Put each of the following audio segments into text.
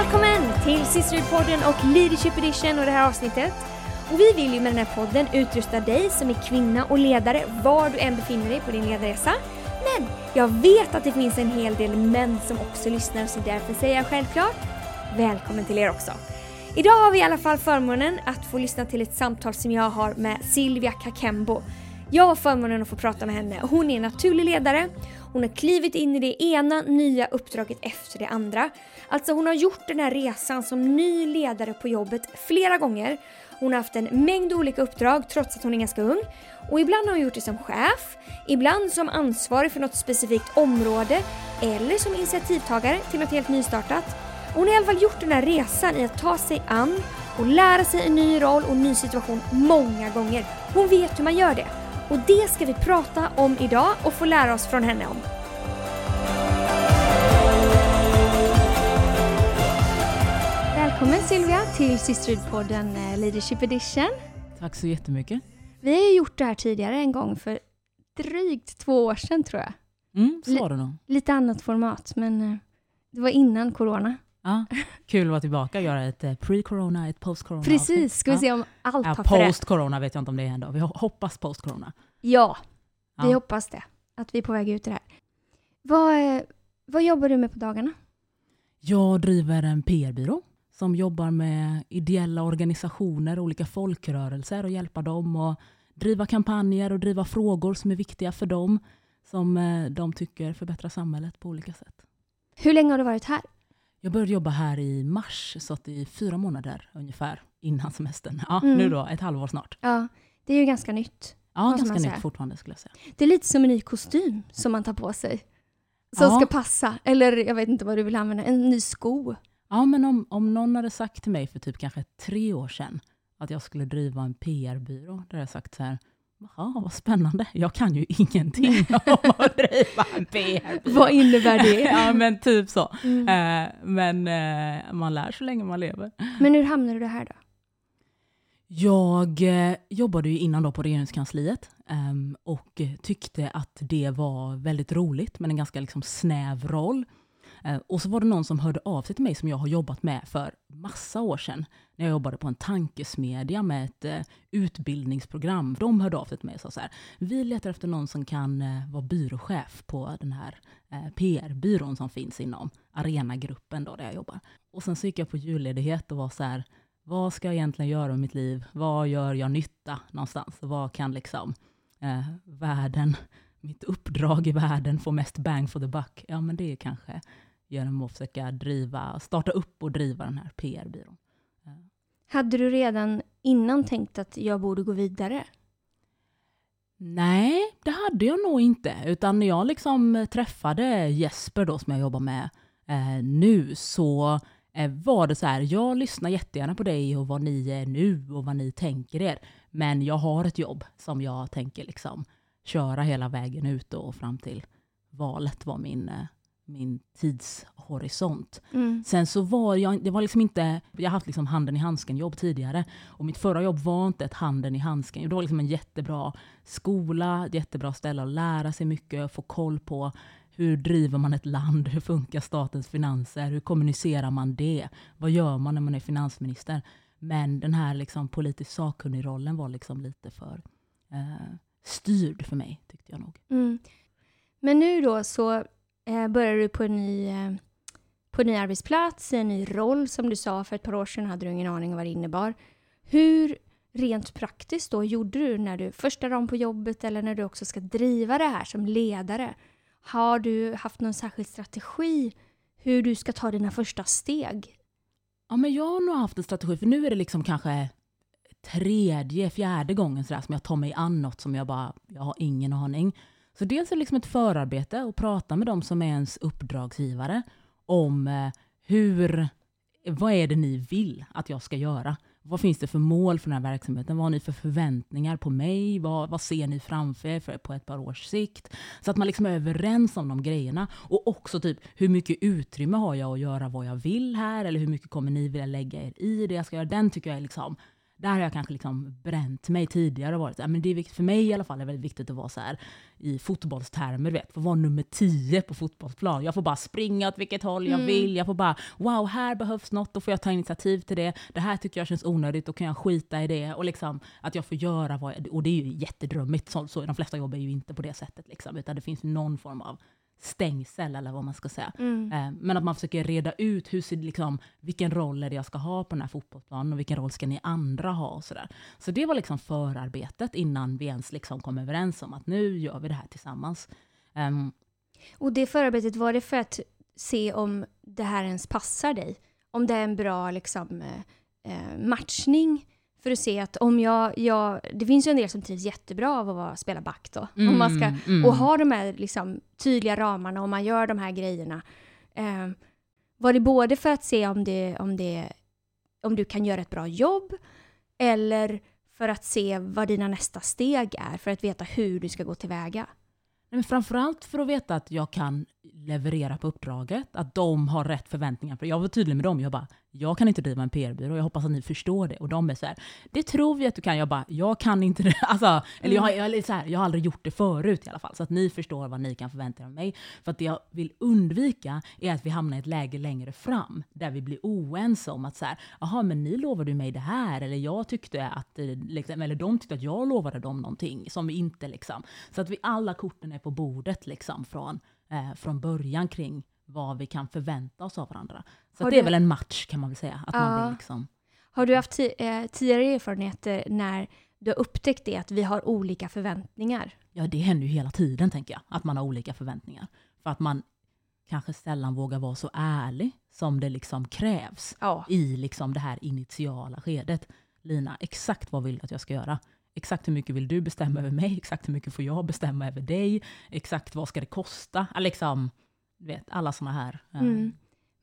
Välkommen till Sisterhood-podden och Leadership Edition och det här avsnittet. Och vi vill ju med den här podden utrusta dig som är kvinna och ledare var du än befinner dig på din ledarresa. Men jag vet att det finns en hel del män som också lyssnar så därför säger jag självklart välkommen till er också. Idag har vi i alla fall förmånen att få lyssna till ett samtal som jag har med Silvia Kakembo. Jag har förmånen att få prata med henne. Hon är naturlig ledare. Hon har klivit in i det ena nya uppdraget efter det andra. Alltså hon har gjort den här resan som ny ledare på jobbet flera gånger. Hon har haft en mängd olika uppdrag trots att hon är ganska ung. Och ibland har hon gjort det som chef, ibland som ansvarig för något specifikt område eller som initiativtagare till något helt nystartat. Hon har i alla fall gjort den här resan i att ta sig an och lära sig en ny roll och en ny situation många gånger. Hon vet hur man gör det. Och det ska vi prata om idag och få lära oss från henne om. Välkommen Silvia till Sisterhood-podden eh, Leadership Edition. Tack så jättemycket. Vi har gjort det här tidigare en gång för drygt två år sedan tror jag. Mm, så var det nog. Lite annat format, men eh, det var innan corona. Ja, kul att vara tillbaka och göra ett eh, pre-corona, ett post-corona. Precis, ska vi se om allt ja, har förändrats. Post-corona vet jag inte om det är ändå. Vi hoppas post-corona. Ja, vi Ja. hoppas det. Att vi är på väg ut i det här. Vad, eh, vad jobbar du med på dagarna? Jag driver en PR-byrå som jobbar med ideella organisationer, olika folkrörelser och hjälpa dem att driva kampanjer och driva frågor som är viktiga för dem, som eh, de tycker förbättrar samhället på olika sätt. Hur länge har du varit här? Jag började jobba här i mars, så att i fyra månader ungefär innan semestern. Ja, Mm. nu då, ett halvår snart. Ja, det är ju ganska nytt. Ja, ganska nytt fortfarande skulle jag säga. Det är lite som en ny kostym som man tar på sig. Som Ja. ska passa. Eller jag vet inte vad du vill använda. En ny sko. Ja, men om, om någon hade sagt till mig för typ kanske tre år sedan att jag skulle driva en PR-byrå, hade jag sagt så här, jaha, vad spännande. Jag kan ju ingenting om att driva en PR-byrå. Vad innebär det? ja, men typ så. Mm. Eh, men eh, man lär så länge man lever. Men hur hamnade du här då? Jag eh, jobbade ju innan då på regeringskansliet ehm, och tyckte att det var väldigt roligt, men en ganska liksom snäv roll. Eh, och så var det någon som hörde av sig till mig som jag har jobbat med för massa år sedan, när jag jobbade på en tankesmedja med ett eh, utbildningsprogram. De hörde av sig till mig och sa så här, vi letar efter någon som kan eh, vara byråchef på den här PR-byrån som finns inom Arenagruppen då, där jag jobbar. Och sen så gick jag på julledighet och var så här, vad ska jag egentligen göra med mitt liv? Vad gör jag nytta någonstans? Vad kan liksom eh, världen, mitt uppdrag i världen få mest bang for the buck? Ja, men det är kanske genom att försöka driva, starta upp och driva den här PR-byrån. Hade du redan innan tänkt att jag borde gå vidare? Nej, det hade jag nog inte. Utan när jag liksom träffade Jesper då, som jag jobbar med eh, nu, så eh, var det så här, jag lyssnar jättegärna på dig och vad ni är nu och vad ni tänker er. Men jag har ett jobb som jag tänker liksom köra hela vägen ut och fram till valet var min, eh, min tidshorisont. Mm. Sen så var jag, det var liksom inte, jag har haft liksom handen i handsken jobb tidigare och mitt förra jobb var inte ett handen i handsken. Det var liksom en jättebra skola, jättebra ställe att lära sig mycket, få koll på hur driver man ett land, hur funkar statens finanser, hur kommunicerar man det, vad gör man när man är finansminister. Men den här liksom politiskt sakkunnig-rollen var liksom lite för eh, styrd för mig, tyckte jag nog. Mm. Men nu då så eh, börjar du på en ny, eh, på en ny arbetsplats, en ny roll som du sa för ett par år sedan hade du ingen aning om vad det innebar. Hur rent praktiskt då gjorde du när du första dagen på jobbet eller när du också ska driva det här som ledare? Har du haft någon särskild strategi hur du ska ta dina första steg? Ja, men jag har nog haft en strategi, för nu är det liksom kanske tredje, fjärde gången sådär, som jag tar mig an något som jag bara, jag har ingen aning. Så dels är det liksom ett förarbete att prata med de som är ens uppdragsgivare om eh, hur, vad är det ni vill att jag ska göra? Vad finns det för mål för den här verksamheten? Vad har ni för förväntningar på mig? Vad, vad ser ni framför er för, på ett par års sikt? Så att man liksom är överens om de grejerna. Och också typ, hur mycket utrymme har jag att göra vad jag vill här? Eller hur mycket kommer ni vilja lägga er i det jag ska göra? Den tycker jag är liksom, där har jag kanske liksom bränt mig tidigare och varit men det är viktigt, för mig i alla fall är det väldigt viktigt att vara så här i fotbollstermer, vet, få vara nummer tio på fotbollsplan. Jag får bara springa åt vilket håll jag Mm. vill, jag får bara wow, här behövs något, då får jag ta initiativ till det. Det här tycker jag känns onödigt, då kan jag skita i det. Och liksom att jag får göra vad jag, och det är ju jättedrömmigt, så, så de flesta jobb är ju inte på det sättet, liksom, utan det finns någon form av stängsel eller vad man ska säga. Mm. Eh, Men att man försöker reda ut hur ser, liksom, vilken roll är det jag ska ha på den här fotbollsplanen och vilken roll ska ni andra ha och sådär. Så det var liksom förarbetet innan vi ens liksom kom överens om att nu gör vi det här tillsammans. Ehm, Och det förarbetet, var det för att se om det här ens passar dig? Om det är en bra liksom, eh, eh, matchning? För att se att om jag, jag... Det finns ju en del som trivs jättebra av att vara, spela back då. om man ska, mm. och ha de här liksom, tydliga ramarna och man gör de här grejerna. Eh, var det både för att se om, det, om, det, om du kan göra ett bra jobb eller för att se vad dina nästa steg är, för att veta hur du ska gå tillväga? Men framförallt för att veta att jag kan leverera på uppdraget, att de har rätt förväntningar. För jag var tydlig med dem, jag bara, jag kan inte driva en PR-byrå, jag hoppas att ni förstår det. Och de är så här, det tror vi att du kan. Jag bara, jag kan inte det. Alltså, eller jag, har- jag, så här, jag har aldrig gjort det förut i alla fall, så att ni förstår vad ni kan förvänta er av mig. För att det jag vill undvika är att vi hamnar i ett läge längre fram, där vi blir oense om att så här, jaha, men ni lovade mig det här, eller jag tyckte att, eh, liksom, eller de tyckte att jag lovade dem någonting som vi inte liksom. Så att vi alla korten är på bordet liksom från, eh, från början kring vad vi kan förvänta oss av varandra. Så det är väl en match kan man väl säga. Att man Ja. vill liksom, Har du haft eh, tidigare erfarenheter när du har upptäckt det, att vi har olika förväntningar? ja det händer ju hela tiden tänker jag, att man har olika förväntningar. För att man kanske sällan vågar vara så ärlig som det liksom krävs Ja. i liksom det här initiala skedet. Lina, exakt vad vill du att jag ska göra? Exakt hur mycket vill du bestämma över mig? Exakt hur mycket får jag bestämma över dig? Exakt vad ska det kosta? Liksom, vet, alla sådana här. eh, Mm.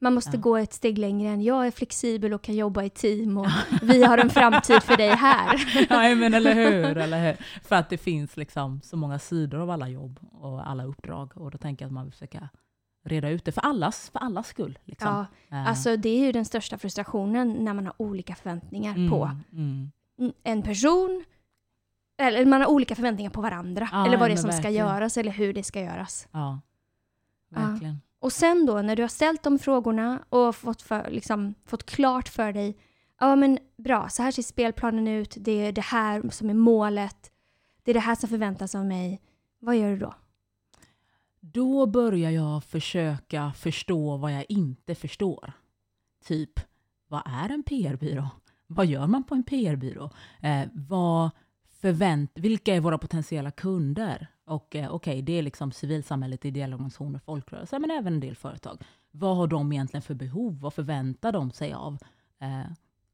Man måste Ja. gå ett steg längre än jag är flexibel och kan jobba i team och vi har en framtid för dig här. Ja, men eller hur, eller hur? För att det finns liksom så många sidor av alla jobb och alla uppdrag. Och då tänker jag att man vill försöka reda ut det för allas, för allas skull. Liksom. Ja, Eh, alltså det är ju den största frustrationen när man har olika förväntningar mm, på Mm. en person, eller man har olika förväntningar på varandra, Ja, eller vad det är som ska verkligen. göras eller hur det ska göras. Ja, verkligen. Och sen då när du har ställt de frågorna och fått, för, liksom, fått klart för dig, ja men bra, så här ser spelplanen ut, det är det här som är målet, det är det här som förväntas av mig. Vad gör du då? Då börjar jag försöka förstå vad jag inte förstår. Typ, vad är en PR-byrå? Vad gör man på en PR-byrå? Eh, vad förvänt vilka är våra potentiella kunder? Och eh, okej, det är liksom civilsamhället, ideella organisationer, folkrörelser, men även en del företag. Vad har de egentligen för behov? Vad förväntar de sig av, eh,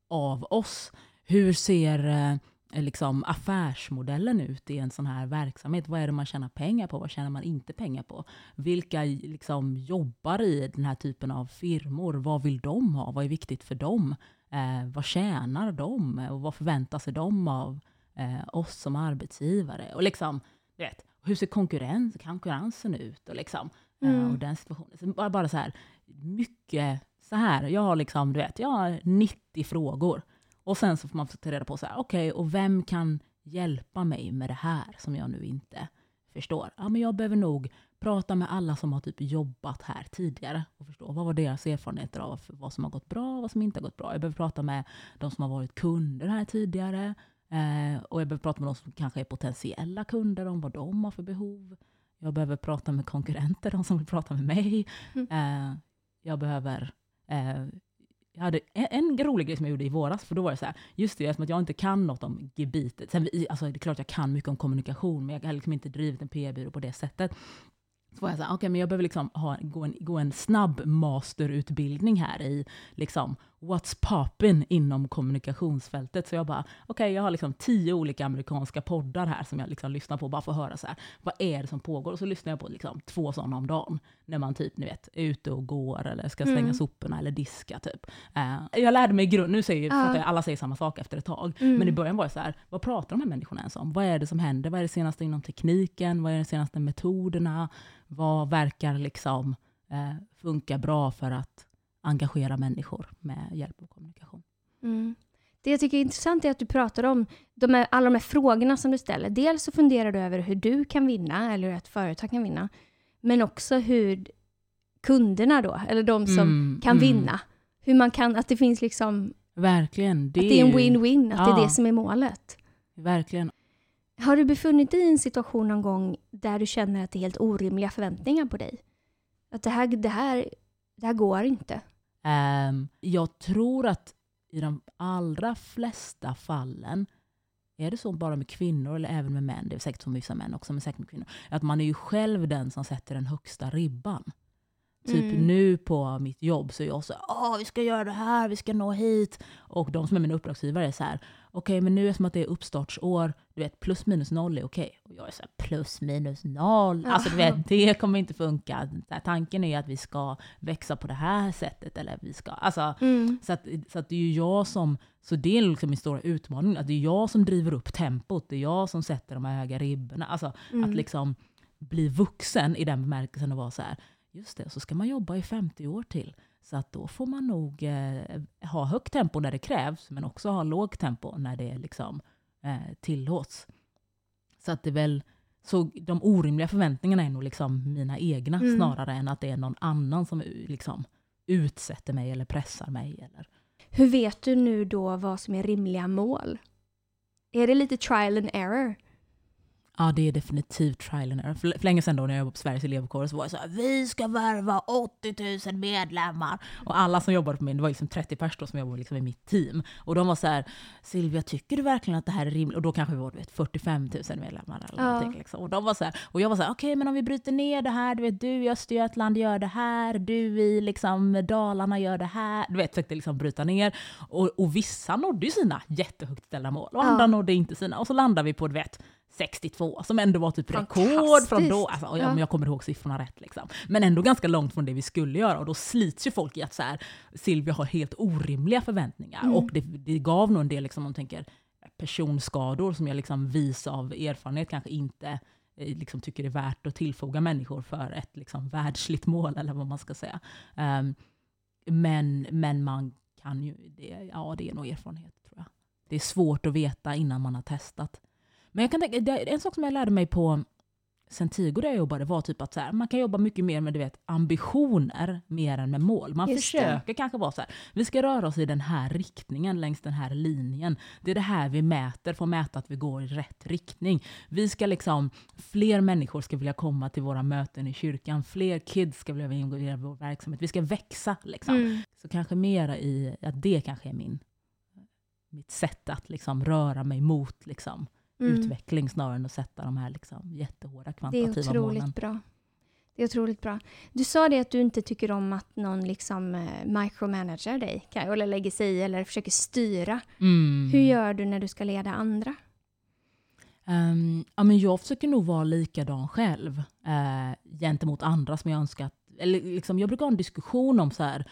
av oss? Hur ser eh, liksom affärsmodellen ut i en sån här verksamhet? Vad är det man tjänar pengar på? Vad tjänar man inte pengar på? Vilka liksom jobbar i den här typen av firmor? Vad vill de ha? Vad är viktigt för dem? Eh, vad tjänar de? Och vad förväntar sig de av eh, oss som arbetsgivare? Och liksom, du vet, hur ser konkurrens, konkurrensen ut? Och, liksom, eh, Mm. och den situationen. Så bara, bara så här, mycket så här. Jag har liksom, du vet, jag har 90 frågor. Och sen så får man ta reda på så här, okej, och vem kan hjälpa mig med det här som jag nu inte förstår? Ja, men jag behöver nog prata med alla som har typ jobbat här tidigare och förstå vad var deras erfarenheter av vad som har gått bra och vad som inte har gått bra. Jag behöver prata med de som har varit kunder här tidigare eh, och jag behöver prata med de som kanske är potentiella kunder om vad de har för behov. Jag behöver prata med konkurrenter, de som vill prata med mig. Mm. Eh, jag behöver eh, jag hade en, en rolig grej som jag gjorde i våras, för då var det så här, just det, eftersom att jag inte kan något om gebitet. Sen, alltså, det är klart jag kan mycket om kommunikation, men jag har liksom inte drivit en PR-byrå på det sättet. Så var jag så här, okej, men jag behöver liksom ha, gå, en, gå en snabb masterutbildning här i liksom, what's poppin inom kommunikationsfältet. Så jag bara, okej, jag har liksom tio olika amerikanska poddar här som jag liksom lyssnar på, bara för att höra så här, vad är det som pågår? Och så lyssnar jag på liksom två sådana om dagen, när man typ, ni vet, är ute och går eller ska slänga Mm. soporna eller diska typ. Eh, jag lärde mig i grund, nu säger Ja. för att alla säger samma sak efter ett tag, Mm. men i början var det så här, vad pratar de här människorna ens om? Vad är det som händer? Vad är det senaste inom tekniken? Vad är de senaste metoderna? Vad verkar liksom eh, funka bra för att engagera människor med hjälp av kommunikation? Mm. Det jag tycker är intressant är att du pratar om de här, alla de här frågorna som du ställer. Dels så funderar du över hur du kan vinna, eller hur ett företag kan vinna. Men också hur kunderna då, eller de som Mm, kan mm. vinna. Hur man kan, att det finns liksom, Verkligen. Det att det är en win-win, att det är Ja. det som är målet. Verkligen. Har du befunnit dig i en situation någon gång där du känner att det är helt orimliga förväntningar på dig? Att det här, det här, det här går inte. Um, jag tror att i de allra flesta fallen, är det så bara med kvinnor eller även med män, det är säkert så med vissa män också, men säkert med kvinnor, att man är ju själv den som sätter den högsta ribban. Typ Mm. nu på mitt jobb så är jag så Åh, vi ska göra det här, vi ska nå hit. Och de som är mina uppdragsgivare är så här, okej men nu är det som att det är uppstartsår, du vet plus minus noll är okej. Och jag är så här, plus minus noll, Ja. alltså du vet det kommer inte funka. Här, Tanken är ju att vi ska växa på det här sättet, eller vi ska, alltså Mm. så, att, så att det är ju jag som, så det är liksom min stora utmaning, att det är jag som driver upp tempot, det är jag som sätter de här höga ribborna. Alltså Mm. att liksom bli vuxen i den bemärkelsen och vara så här, just det, så ska man jobba i 50 år till. Så att då får man nog eh, ha högt tempo när det krävs, men också ha lågt tempo när det liksom eh, tillåts. Så att det är väl, så de orimliga förväntningarna är nog liksom mina egna Mm. snarare än att det är någon annan som liksom utsätter mig eller pressar mig. Eller. Hur vet du nu då vad som är rimliga mål? Är det lite trial and error? Ja, det är definitivt trial and error. För, för länge sedan då när jag jobbade på Sveriges elevkår så var jag så här, vi ska värva 80 000 medlemmar. Och alla som jobbade på min, det var liksom 30 personer som jobbade liksom i mitt team. Och de var så här, Silvia, tycker du verkligen att det här är rimligt? Och då kanske vi var vet, 45 000 medlemmar eller Ja. någonting. Liksom. Och, de var så här, och jag var så här, okej men om vi bryter ner det här, du vet du i Östergötland gör det här, du i liksom Dalarna gör det här. Du vet, försökte liksom bryta ner. Och, och vissa nådde ju sina jättehögt ställda mål och Ja. andra nådde inte sina. Och så landade vi på, du vet, 62, som ändå var typ rekord från då. Alltså, Ja. men jag kommer ihåg siffrorna rätt. Liksom. Men ändå ganska långt från det vi skulle göra. Och då slits ju folk i att så här, Silvia har helt orimliga förväntningar. Mm. Och det, det gav nog en del, liksom, om tänker, personskador som jag liksom vis av erfarenhet kanske inte eh, liksom tycker det är värt att tillfoga människor för ett liksom världsligt mål, eller vad man ska säga. Ehm, men, men man kan ju, det, ja det är nog erfarenhet tror jag. Det är svårt att veta innan man har testat. Men jag kan tänka, det, en sak som jag lärde mig på Centigo där jag jobbade var typ att så här, man kan jobba mycket mer med du vet, ambitioner mer än med mål. Man Just det. försöker kanske vara så här, vi ska röra oss i den här riktningen längs den här linjen. Det är det här vi mäter att mäta att vi går i rätt riktning. Vi ska liksom, fler människor ska vilja komma till våra möten i kyrkan, fler kids ska vilja ingå i vår verksamhet. Vi ska växa liksom. Mm. Så kanske mera i att det kanske är min, mitt sätt att liksom röra mig mot liksom, Mm. utveckling snarare än att sätta de här liksom, jättehårda Det är kvantitativa otroligt målen. bra. Det är otroligt bra. Du sa det att du inte tycker om att någon liksom eh, micromanager dig, eller lägger sig i eller försöker styra. Mm. Hur gör du när du ska leda andra? Ehm, ja, men jag försöker nog vara likadan själv uh, gentemot andra som jag önskat. Eller liksom, jag brukar ha en diskussion om så här,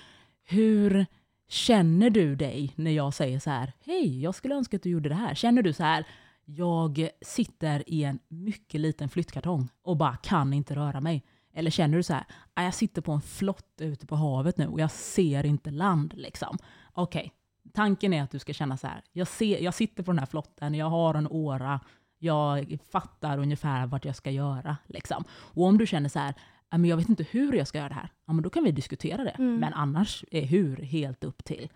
hur känner du dig när jag säger så här, hej, jag skulle önska att du gjorde det här. Känner du så här, jag sitter i en mycket liten flyttkartong och bara kan inte röra mig. Eller känner du så här, "Ah, jag sitter på en flotte ute på havet nu och jag ser inte land. Liksom. Okej, tanken är att du ska känna så här, jag, ser, jag sitter på den här flotten, jag har en åra, jag fattar ungefär vart jag ska göra. Liksom. Och om du känner så här, "Ja, men jag vet inte hur jag ska göra det här, ja, men då kan vi diskutera det. Mm. Men annars är hur helt upp till,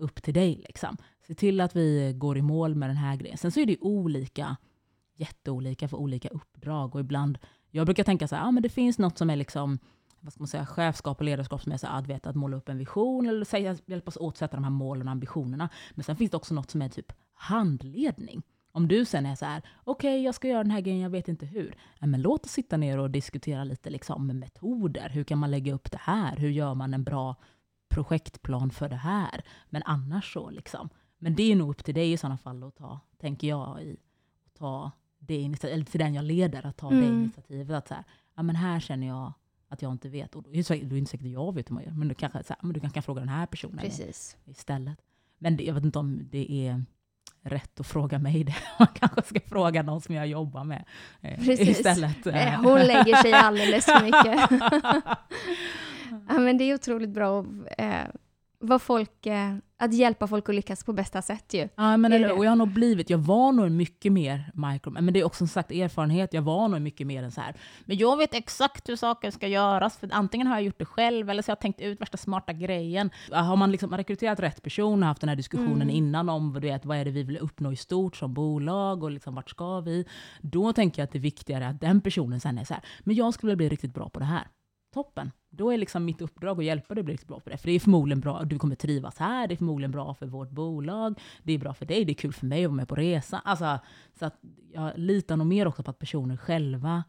upp till dig. Liksom. Se till att vi går i mål med den här grejen. Sen så är det olika, jätteolika för olika uppdrag. Och ibland, jag brukar tänka så här, ja, men det finns något som är liksom, vad ska man säga, chefskap och ledarskap som är så här, att, vet, att måla upp en vision eller säga, hjälpa oss åt att sätta de här målen och ambitionerna. Men sen finns det också något som är typ handledning. Om du sen är så här, okej jag ska göra den här grejen, jag vet inte hur. Ja, men låt oss sitta ner och diskutera lite liksom, med metoder. Hur kan man lägga upp det här? Hur gör man en bra projektplan för det här? Men annars så liksom. Men det är nog upp till dig i sådana fall att ta, tänker jag, i, att ta det initiativet, eller till den jag leder, att ta det Mm. initiativet. Att så här, ja men här känner jag att jag inte vet. Och då är det det inte säkert att jag vet hur man gör, men du kanske, så här, men du kanske kan fråga den här personen Precis. istället. Men det, jag vet inte om det är rätt att fråga mig det. Man kanske ska fråga någon som jag jobbar med eh, istället. Eh, Hon lägger sig alldeles för mycket. ja, men det är otroligt bra att eh, folk, eh, att hjälpa folk att lyckas på bästa sätt ju. Ja, men Är eller, och jag har nog blivit, jag var nog mycket mer micro, men det är också som sagt erfarenhet, jag var nog mycket mer än så här. Men jag vet exakt hur saker ska göras, för antingen har jag gjort det själv, eller så har jag tänkt ut värsta smarta grejen. Har man liksom rekryterat rätt person och haft den här diskussionen Mm. innan om du vet, vad är det vi vill uppnå i stort som bolag, och liksom, vart ska vi? Då tänker jag att det är viktigare att den personen sen är så här, men jag skulle bli riktigt bra på det här. Toppen. Då är liksom mitt uppdrag att hjälpa dig att bli riktigt bra på det. För det är förmodligen bra, du kommer trivas här, det är förmodligen bra för vårt bolag, det är bra för dig, det är kul för mig att vara med på resa. Alltså, så att jag litar nog mer också på att personer själva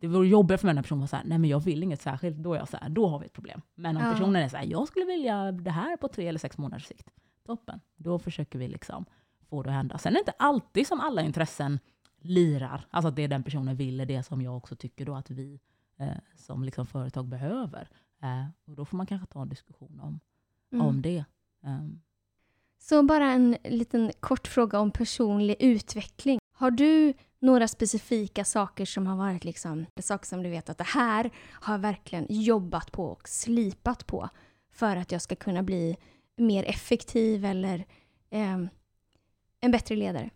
det vore jobbigare för mig när personen var så här, nej men jag vill inget särskilt, då är jag så här, då har vi ett problem. Men om Ja. personen är så här, jag skulle vilja det här på tre eller sex månaders sikt, toppen. Då försöker vi liksom få det att hända. Sen är det inte alltid som alla intressen lirar, alltså att det den personen vill är det som jag också tycker då att vi eh, som liksom företag behöver. Eh, och då får man kanske ta en diskussion om, Mm. om det. Um, Så bara en liten kort fråga om personlig utveckling. Har du några specifika saker som har varit liksom, saker som du vet att det här har jag verkligen jobbat på och slipat på för att jag ska kunna bli mer effektiv eller ehm, en bättre ledare?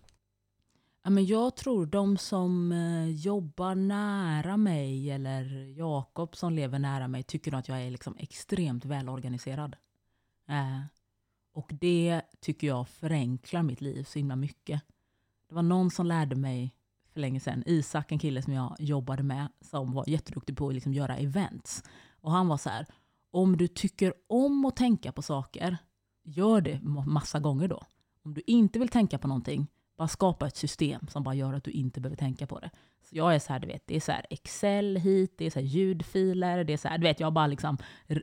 Ja, men jag tror de som eh, jobbar nära mig, eller Jakob som lever nära mig, tycker att jag är liksom extremt välorganiserad. Eh, och det tycker jag förenklar mitt liv så himla mycket. Det var någon som lärde mig för länge sedan, Isak, en kille som jag jobbade med, som var jätteduktig på att liksom göra events. Och han var så här, om du tycker om att tänka på saker, gör det massa gånger då. Om du inte vill tänka på någonting, bara skapa ett system som bara gör att du inte behöver tänka på det. Så jag är så här, du vet, det är så här Excel hit, det är så här ljudfiler, det är så här, du vet, jag har bara liksom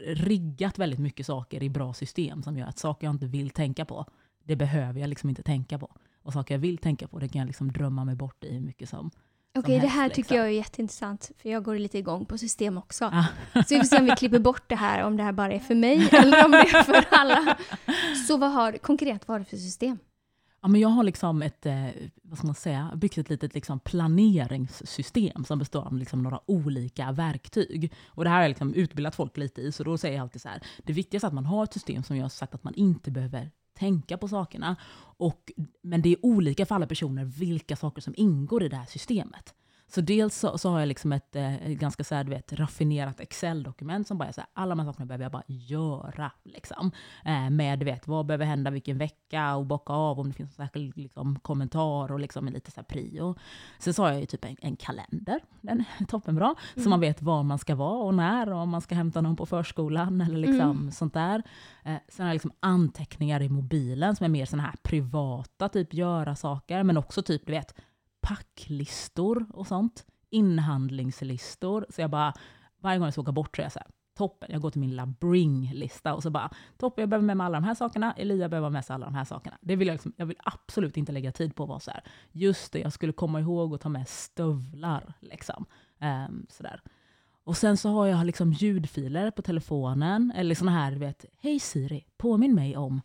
riggat väldigt mycket saker i bra system som gör att saker jag inte vill tänka på, det behöver jag liksom inte tänka på. Och saker jag vill tänka på, det kan jag liksom drömma mig bort i hur mycket som... Okej, det helst, här tycker liksom. jag är jätteintressant för jag går lite igång på system också. Ah. Så vi får se om vi klipper bort det här, om det här bara är för mig eller om det är för alla. Så vad har, konkret, vad har du för system? Ja, men jag har liksom ett, eh, vad ska man säga, byggt ett litet liksom planeringssystem som består av liksom några olika verktyg. Och det här har jag liksom utbildat folk lite i, så då säger jag alltid så här, det viktigaste är att man har ett system som gör sagt att man inte behöver tänka på sakerna. Och, men det är olika för alla personer vilka saker som ingår i det här systemet. Så dels så, så har jag liksom ett, eh, ganska så här, du vet, raffinerat Excel-dokument som bara är så här, alla de här sakerna behöver jag bara göra. Liksom. Eh, med du vet, vad behöver hända vilken vecka och bocka av om det finns en särskild liksom, kommentar och liksom lite så här prio. Sen så har jag ju typ en, en kalender, den är toppenbra, så man vet var man ska vara och när, och om man ska hämta någon på förskolan eller liksom sånt där. Eh, sen har jag liksom anteckningar i mobilen som är mer såna här privata, typ göra saker, men också typ du vet packlistor och sånt. Inhandlingslistor. Så jag bara, varje gång jag ska åka bort så är jag så här, toppen, jag går till min lilla bring-lista och så bara, toppen, jag behöver med mig alla de här sakerna, Elia behöver ha med sig alla de här sakerna. Det vill jag, liksom, jag vill absolut inte lägga tid på att vara så här, just det, jag skulle komma ihåg att ta med stövlar. Liksom. Ehm, sådär. Och sen så har jag liksom ljudfiler på telefonen, eller såna här, du vet, hej Siri, påminn mig om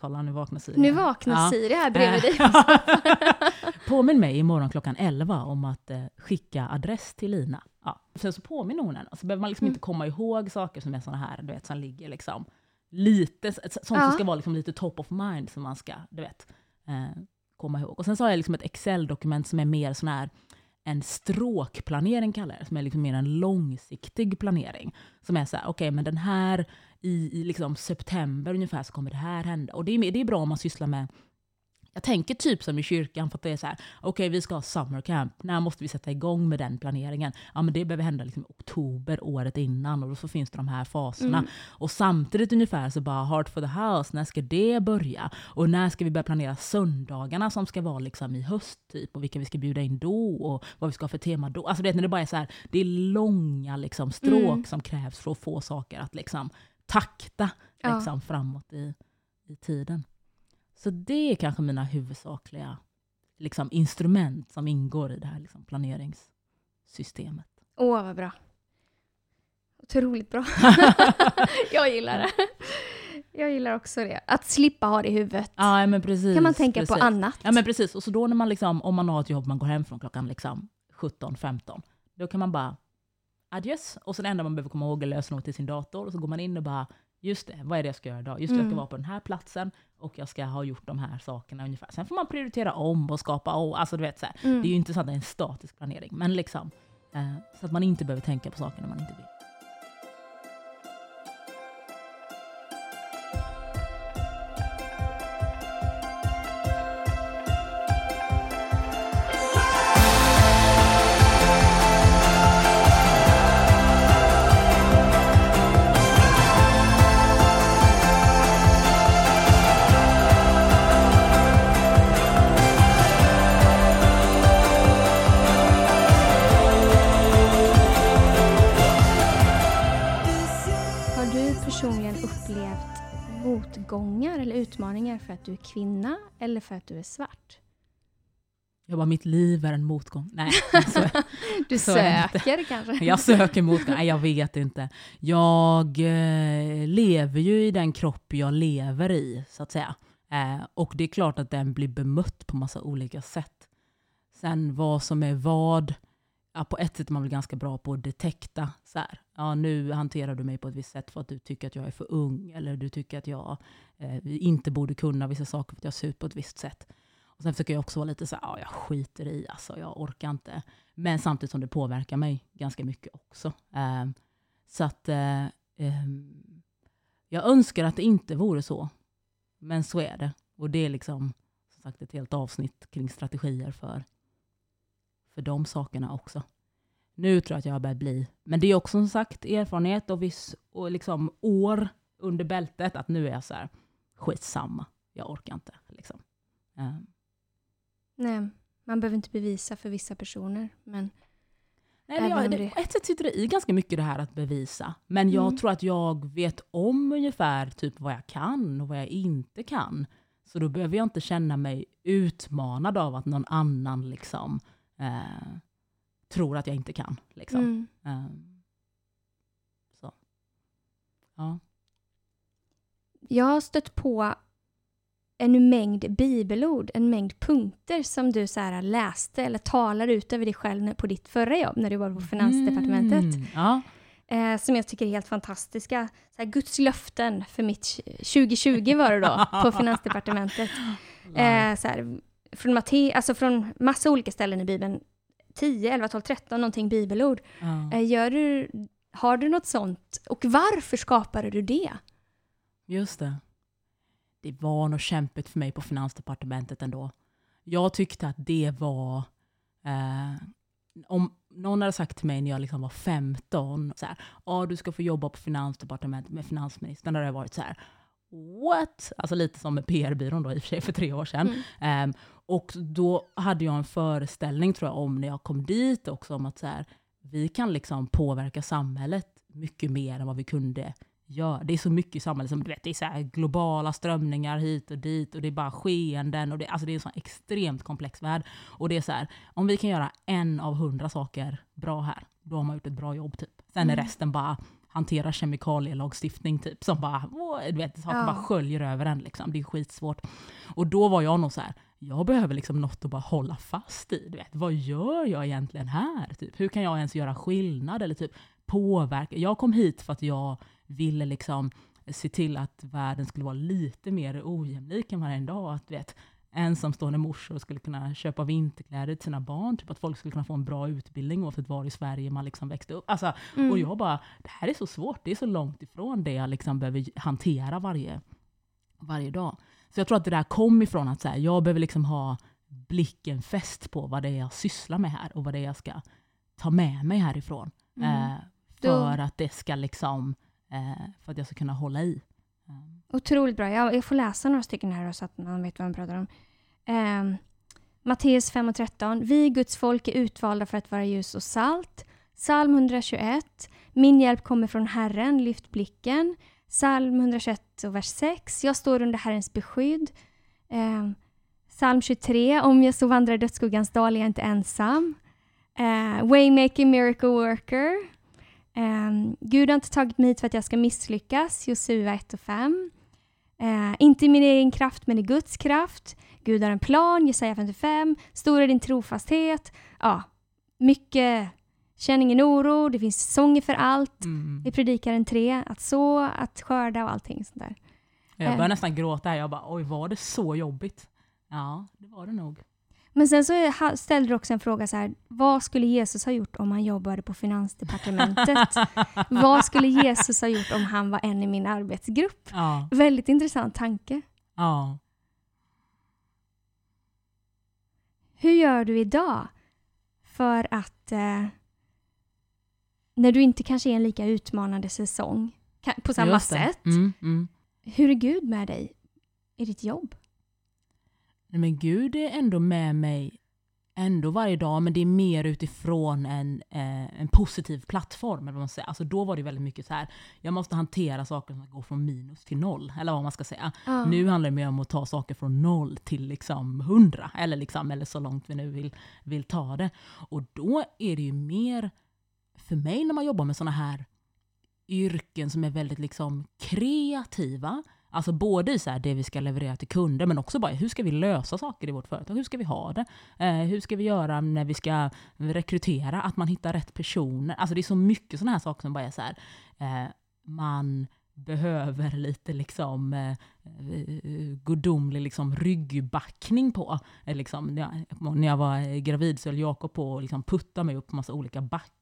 Kolla, nu vaknar Siri. Nu vaknar Ja. Siri här bredvid dig. Påminn mig imorgon klockan 11 om att eh, skicka adress till Lina. Ja. Sen så påminner hon en. Så behöver man liksom Mm. inte komma ihåg saker som är såna här, du vet, som ligger liksom lite, sånt Ja. som ska vara liksom lite top of mind som man ska, du vet, eh, komma ihåg. Och sen så har jag liksom ett Excel-dokument som är mer sån här, en stråkplanering kallar jag det, som är liksom mer en långsiktig planering. Som är så här, okej, men den här i, i liksom september ungefär så kommer det här hända. Och det är, det är bra om man sysslar med jag tänker typ som i kyrkan, för att det är så här, okej vi ska ha summer camp, när måste vi sätta igång med den planeringen? Ja men det behöver hända liksom oktober året innan och då så finns det de här faserna. Mm. Och samtidigt ungefär så bara Heart for the House, när ska det börja? Och när ska vi börja planera söndagarna som ska vara liksom i höst typ och vilka vi ska bjuda in då och vad vi ska ha för tema då. Alltså det, när det bara är så här, det är långa liksom stråk Mm. som krävs för att få saker att liksom takta Ja. liksom framåt i, i tiden. Så det är kanske mina huvudsakliga liksom, instrument som ingår i det här liksom, planeringssystemet. Åh, vad bra. Otroligt bra. jag gillar det. Jag gillar också det. Att slippa ha det i huvudet. Ja, men precis. kan man tänka precis. på annat. Ja, men precis. Och så då när man liksom, om man har ett jobb, man går hem från klockan liksom 17-15, då kan man bara, adjöss. Och så det enda man behöver komma ihåg är lösenord till sin dator. Och så går man in och bara, just det, vad är det jag ska göra idag? Just det, jag ska Mm. vara på den här platsen och jag ska ha gjort de här sakerna ungefär. Sen får man prioritera om och skapa om. Alltså du vet så. Mm. Det är ju inte så att det är en statisk planering, men liksom. Eh, så att man inte behöver tänka på saker när man inte vill. Eller utmaningar för att du är kvinna eller för att du är svart? Jag bara, mitt liv är en motgång. Nej, så, Du Så söker kanske? jag söker motgång. Nej, jag vet inte. Jag eh, lever ju i den kropp jag lever i, så att säga. Eh, och det är klart att den blir bemött på massa olika sätt. Sen vad som är vad, ja, på ett sätt är man väl ganska bra på att detekta. Så här. Ja, nu hanterar du mig på ett visst sätt för att du tycker att jag är för ung, eller du tycker att jag eh, inte borde kunna vissa saker för att jag ser ut på ett visst sätt. Och sen försöker jag också vara lite så här, ja, jag skiter i, alltså, jag orkar inte. Men samtidigt som det påverkar mig ganska mycket också. Eh, så att eh, ehm, jag önskar att det inte vore så. Men så är det. Och det är liksom som sagt ett helt avsnitt kring strategier för, för de sakerna också. Nu tror jag att jag har börjat bli, men det är också som sagt erfarenhet och viss och liksom år under bältet att nu är jag så här, skitsamma, jag orkar inte. Liksom. Ehm, Nej, man behöver inte bevisa för vissa personer. Men Nej, jag, det, ett sätt sitter det i ganska mycket det här att bevisa. Men jag Mm. tror att jag vet om ungefär typ vad jag kan och vad jag inte kan. Så då behöver jag inte känna mig utmanad av att någon annan liksom, eh, tror att jag inte kan. Liksom. mm. Ehm, så. Ja. Jag har stött på en mängd bibelord, en mängd punkter som du så här läste eller talar ut över dig själv på ditt förra jobb när du var på Finansdepartementet. Mm, ja. eh, som jag tycker är helt fantastiska. Så här, Guds löften för mitt 2020 var det då, på Finansdepartementet. Eh, så här, från, Matte, alltså från massa olika ställen i Bibeln, 10, 11, 12, 13 någonting bibelord. ja. Eh, gör du, har du något sånt? Och varför skapade du det? Just det. Det var nog kämpigt för mig på Finansdepartementet ändå. Jag tyckte att det var... Eh, om någon hade sagt till mig när jag liksom var 15, så här, ah, du ska få jobba på Finansdepartementet med finansministern, då hade jag varit så här, what? Alltså lite som med PR-byrån då i och för sig för tre år sedan. Mm. Ehm, och då hade jag en föreställning tror jag om när jag kom dit också om att så här, vi kan liksom påverka samhället mycket mer än vad vi kunde göra. Det är så mycket i samhället som du vet, det är så globala strömningar hit och dit och det är bara skeenden och det, alltså det är en sån extremt komplex värld. Och det är så här, om vi kan göra en av hundra saker bra här, då har man gjort ett bra jobb typ. Sen är Mm. resten bara hantera kemikalielagstiftning typ, som bara, åh, du vet, saker Ja. bara sköljer över en liksom. Det är skitsvårt. Och då var jag nog så här, jag behöver liksom något att bara hålla fast i. Du vet, vad gör jag egentligen här? Typ, hur kan jag ens göra skillnad eller typ påverka? Jag kom hit för att jag ville liksom se till att världen skulle vara lite mer ojämlik än vad den är idag. Att, vet, ensamstående morsor skulle kunna köpa vinterkläder till sina barn, typ att folk skulle kunna få en bra utbildning oavsett var i Sverige man liksom växte upp. Alltså, Mm. och jag bara, det här är så svårt, det är så långt ifrån det jag liksom behöver hantera varje, varje dag. Så jag tror att det där kom ifrån att så här, jag behöver liksom ha blicken fäst på vad det är jag sysslar med här och vad det är jag ska ta med mig härifrån. Mm. Eh, för att det ska liksom, eh, för att jag ska kunna hålla i. Um, Otroligt bra. Jag, jag får läsa några stycken här så att man vet vad man pratar om. Eh, Matteus 5 och 13. Vi, Guds folk, är utvalda för att vara ljus och salt. Psalm 121. Min hjälp kommer från Herren, lyft blicken. Psalm 121 och vers 6. Jag står under Herrens beskydd. Eh, Psalm 23. Om jag så vandrar i dödsskuggans dal är jag inte ensam. Eh, Waymaking miracle worker. Um, Gud har inte tagit mig hit för att jag ska misslyckas, Josua 1 och 5. Eh, inte i min egen kraft, men i Guds kraft. Gud har en plan, Jesaja 55. Stor är din trofasthet. Ja, mycket, Känn ingen oro, det finns säsonger för allt. Mm. I Predikaren 3, att så, att skörda och allting sånt där. Jag Eh. började nästan gråta här. Jag bara, oj var det så jobbigt? Ja, det var det nog. Men sen så ställde du också en fråga så här, vad skulle Jesus ha gjort om han jobbade på Finansdepartementet? vad skulle Jesus ha gjort om han var en i min arbetsgrupp? Ja, Väldigt intressant tanke. ja. Hur gör du idag för att eh, när du inte kanske är en lika utmanande säsong på samma sätt, Mm, mm. hur är Gud med dig i ditt jobb? Nej, Men Gud är ändå med mig ändå varje dag, men det är mer utifrån en, eh, en positiv plattform. Eller vad man säger. Alltså då var det väldigt mycket så här, jag måste hantera saker som går från minus till noll, eller vad man ska säga. Ja. Nu handlar det mer om att ta saker från noll till liksom hundra, eller, liksom, eller så långt vi nu vill, vill ta det. Och då är det ju mer, för mig när man jobbar med sådana här yrken som är väldigt liksom kreativa, Alltså både i så här det vi ska leverera till kunder, men också bara hur ska vi lösa saker i vårt företag? Hur ska vi ha det? Eh, hur ska vi göra när vi ska rekrytera? Att man hittar rätt personer. Alltså det är så mycket sådana här saker som bara är så här, eh, man behöver lite liksom eh, eh, gudomlig liksom ryggbackning på. Eh, liksom, när, jag, när jag var gravid så höll Jakob på att liksom putta mig upp på massa olika backar.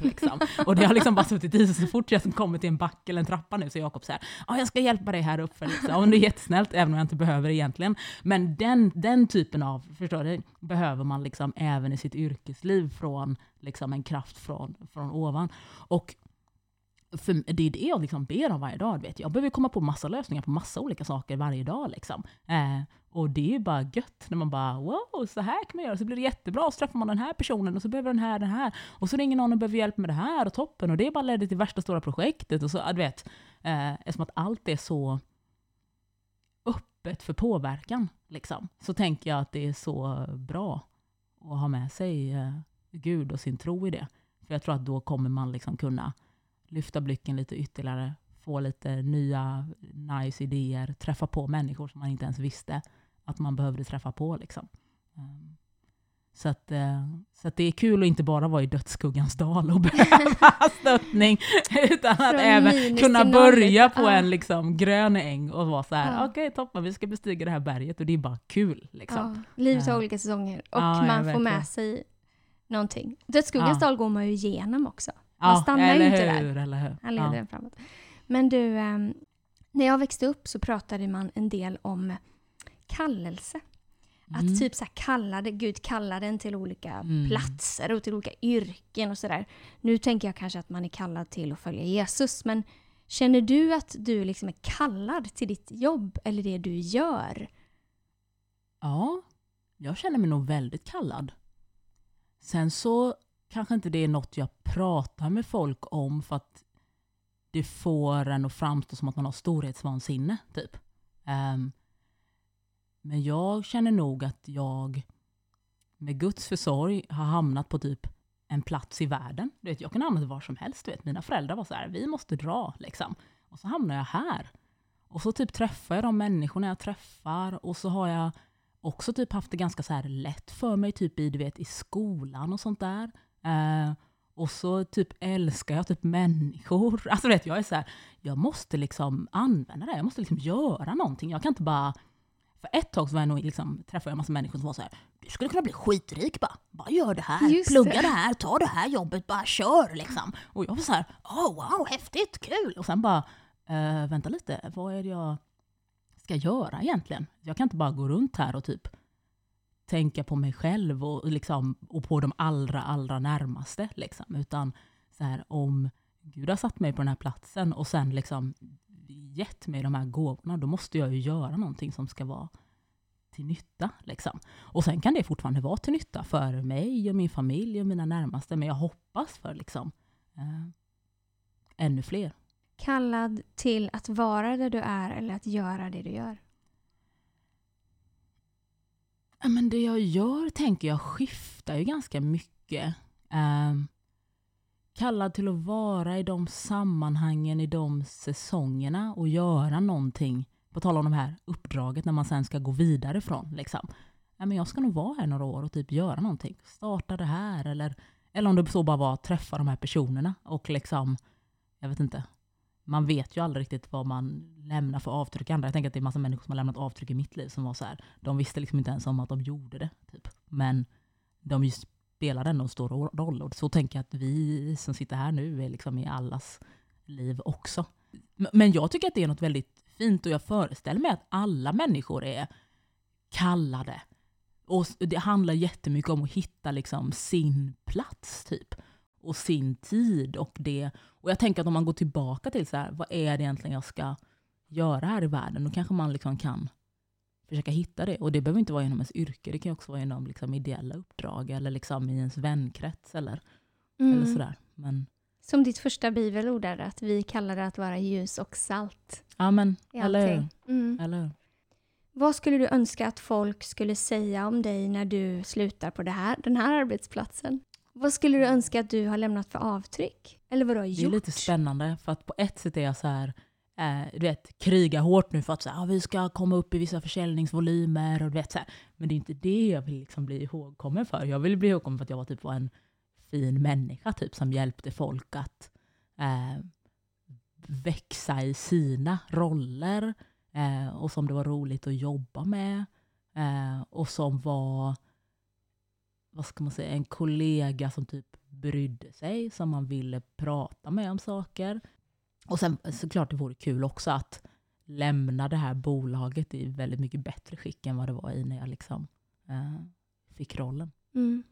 Liksom. Och det har liksom bara suttit i sig så fort jag kommer till en backe eller en trappa nu så är Jakob så här, ah, jag ska hjälpa dig här uppför. Liksom. Och det är jättesnällt, även om jag inte behöver det egentligen. Men den, den typen av, förstår du, behöver man liksom även i sitt yrkesliv från liksom en kraft från, från ovan. Och för det är det jag liksom ber om varje dag. Vet. Jag behöver komma på massa lösningar på massa olika saker varje dag. Liksom. Eh, och det är ju bara gött när man bara wow, så här kan man göra, så blir det jättebra. Och så träffar man den här personen och så behöver den här den här. Och så ringer någon och behöver hjälp med det här och toppen. Och det bara ledde till värsta stora projektet. Och så, du vet, eh, eftersom att allt är så öppet för påverkan, liksom, så tänker jag att det är så bra att ha med sig eh, Gud och sin tro i det. För jag tror att då kommer man liksom kunna lyfta blicken lite ytterligare, få lite nya nice idéer, träffa på människor som man inte ens visste att man behövde träffa på. Liksom. Um, så, att, uh, så att det är kul att inte bara vara i dödsskuggans dal och behöva stöttning, utan att Från även kunna börja på en liksom grön äng och vara så här, Ja. okej toppen, vi ska bestiga det här berget och det är bara kul. Liksom. Ja, livet har Ja. olika säsonger och Ja, man får med sig någonting. Dödsskuggans dal går man ju igenom också. Man stannar eller inte hur, där. Eller hur? Han leder Ja. den framåt. Men du, ehm, när jag växte upp så pratade man en del om kallelse. Att Mm. typ så här kallade, Gud kallade en till olika Mm. platser och till olika yrken och sådär. Nu tänker jag kanske att man är kallad till att följa Jesus, men känner du att du liksom är kallad till ditt jobb eller det du gör? Ja, jag känner mig nog väldigt kallad. Sen så kanske inte det är något jag pratar med folk om för att det får en att framstå som att man har storhetsvansinne, typ. Um, men jag känner nog att jag med Guds försorg har hamnat på typ en plats i världen. Du vet, jag kan hamna var som helst. Du vet. Mina föräldrar var så här, vi måste dra. Liksom. Och så hamnar jag här. Och så typ träffar jag de människorna jag träffar. Och så har jag också typ haft det ganska så här lätt för mig typ i, du vet, i skolan och sånt där. Eh, och så typ älskar jag typ människor. Alltså vet, jag är så här, jag måste liksom använda det. Jag måste liksom göra någonting. Jag kan inte bara... För ett tag så var jag nog liksom, träffade jag en massa människor som var så här, du skulle kunna bli skitrik bara. Bara gör det här, Just plugga det. det. här, ta det här jobbet, bara kör liksom. Och jag var så här, oh wow, häftigt, kul. Och sen bara, eh, vänta lite, vad är det jag ska göra egentligen? Jag kan inte bara gå runt här och typ tänka på mig själv och, liksom, och på de allra, allra närmaste. Liksom. Utan så här, om Gud har satt mig på den här platsen och sen liksom gett mig de här gåvorna, då måste jag ju göra någonting som ska vara till nytta. Liksom. Och sen kan det fortfarande vara till nytta för mig och min familj och mina närmaste, men jag hoppas för liksom, eh, ännu fler. Kallad till att vara där du är eller att göra det du gör? Ja, men det jag gör tänker jag skiftar ju ganska mycket. Ehm, kallad till att vara i de sammanhangen, i de säsongerna och göra någonting. På tal om det här uppdraget när man sen ska gå vidare från. Liksom. Ja, men jag ska nog vara här några år och typ göra någonting. Starta det här eller, Eller om det så bara var att träffa de här personerna och liksom, jag vet inte, man vet ju aldrig riktigt vad man lämnar för avtryck i andra. Jag tänker att det är massa människor som har lämnat avtryck i mitt liv som var så här, de visste liksom inte ens om att de gjorde det. Typ. Men de just spelar ändå en stor roll. Och så tänker jag att vi som sitter här nu är liksom i allas liv också. Men jag tycker att det är något väldigt fint och jag föreställer mig att alla människor är kallade. Och det handlar jättemycket om att hitta liksom sin plats typ. Och sin tid och det. Och jag tänker att om man går tillbaka till så här, vad är det egentligen jag ska göra här i världen? Då kanske man liksom kan försöka hitta det. Och det behöver inte vara genom ens yrke, det kan också vara genom liksom ideella uppdrag eller liksom i ens vänkrets eller, mm. eller sådär. Men, Som ditt första bibelord är att vi kallar det att vara ljus och salt. Ja men, eller hur? Mm. eller hur? Vad skulle du önska att folk skulle säga om dig när du slutar på det här, den här arbetsplatsen? Vad skulle du önska att du har lämnat för avtryck? Eller vad du har gjort? Det är lite spännande, för att på ett sätt är jag så här, eh, du vet, kriga hårt nu för att så här, ah, vi ska komma upp i vissa försäljningsvolymer. Och du vet, så här. Men det är inte det jag vill liksom bli ihågkommen för. Jag vill bli ihågkommen för att jag var, typ, var en fin människa typ, som hjälpte folk att eh, växa i sina roller. Eh, och som det var roligt att jobba med. Eh, och som var vad ska man säga, en kollega som typ brydde sig, som man ville prata med om saker. Och sen såklart det vore kul också att lämna det här bolaget i väldigt mycket bättre skick än vad det var i när jag liksom, eh, fick rollen. Mm.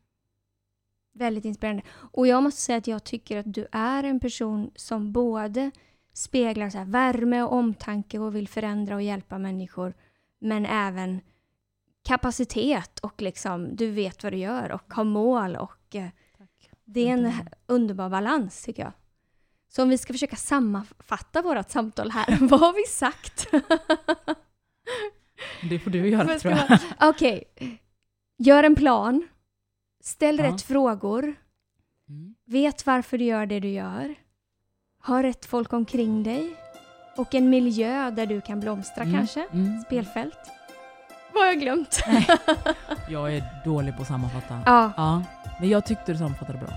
Väldigt inspirerande. Och jag måste säga att jag tycker att du är en person som både speglar så värme och omtanke och vill förändra och hjälpa människor, men även kapacitet och liksom du vet vad du gör och har mål och eh, det är en underbar balans tycker jag. Så om vi ska försöka sammanfatta vårt samtal här, vad har vi sagt? det får du göra tror jag. Okej. Okay. Gör en plan. Ställ ja. rätt frågor. Mm. Vet varför du gör det du gör. Ha rätt folk omkring dig. Och en miljö där du kan blomstra mm. kanske. Mm. Spelfält. Vad har jag glömt? jag är dålig på att sammanfatta. Ja. ja. Men jag tyckte du sammanfattade bra.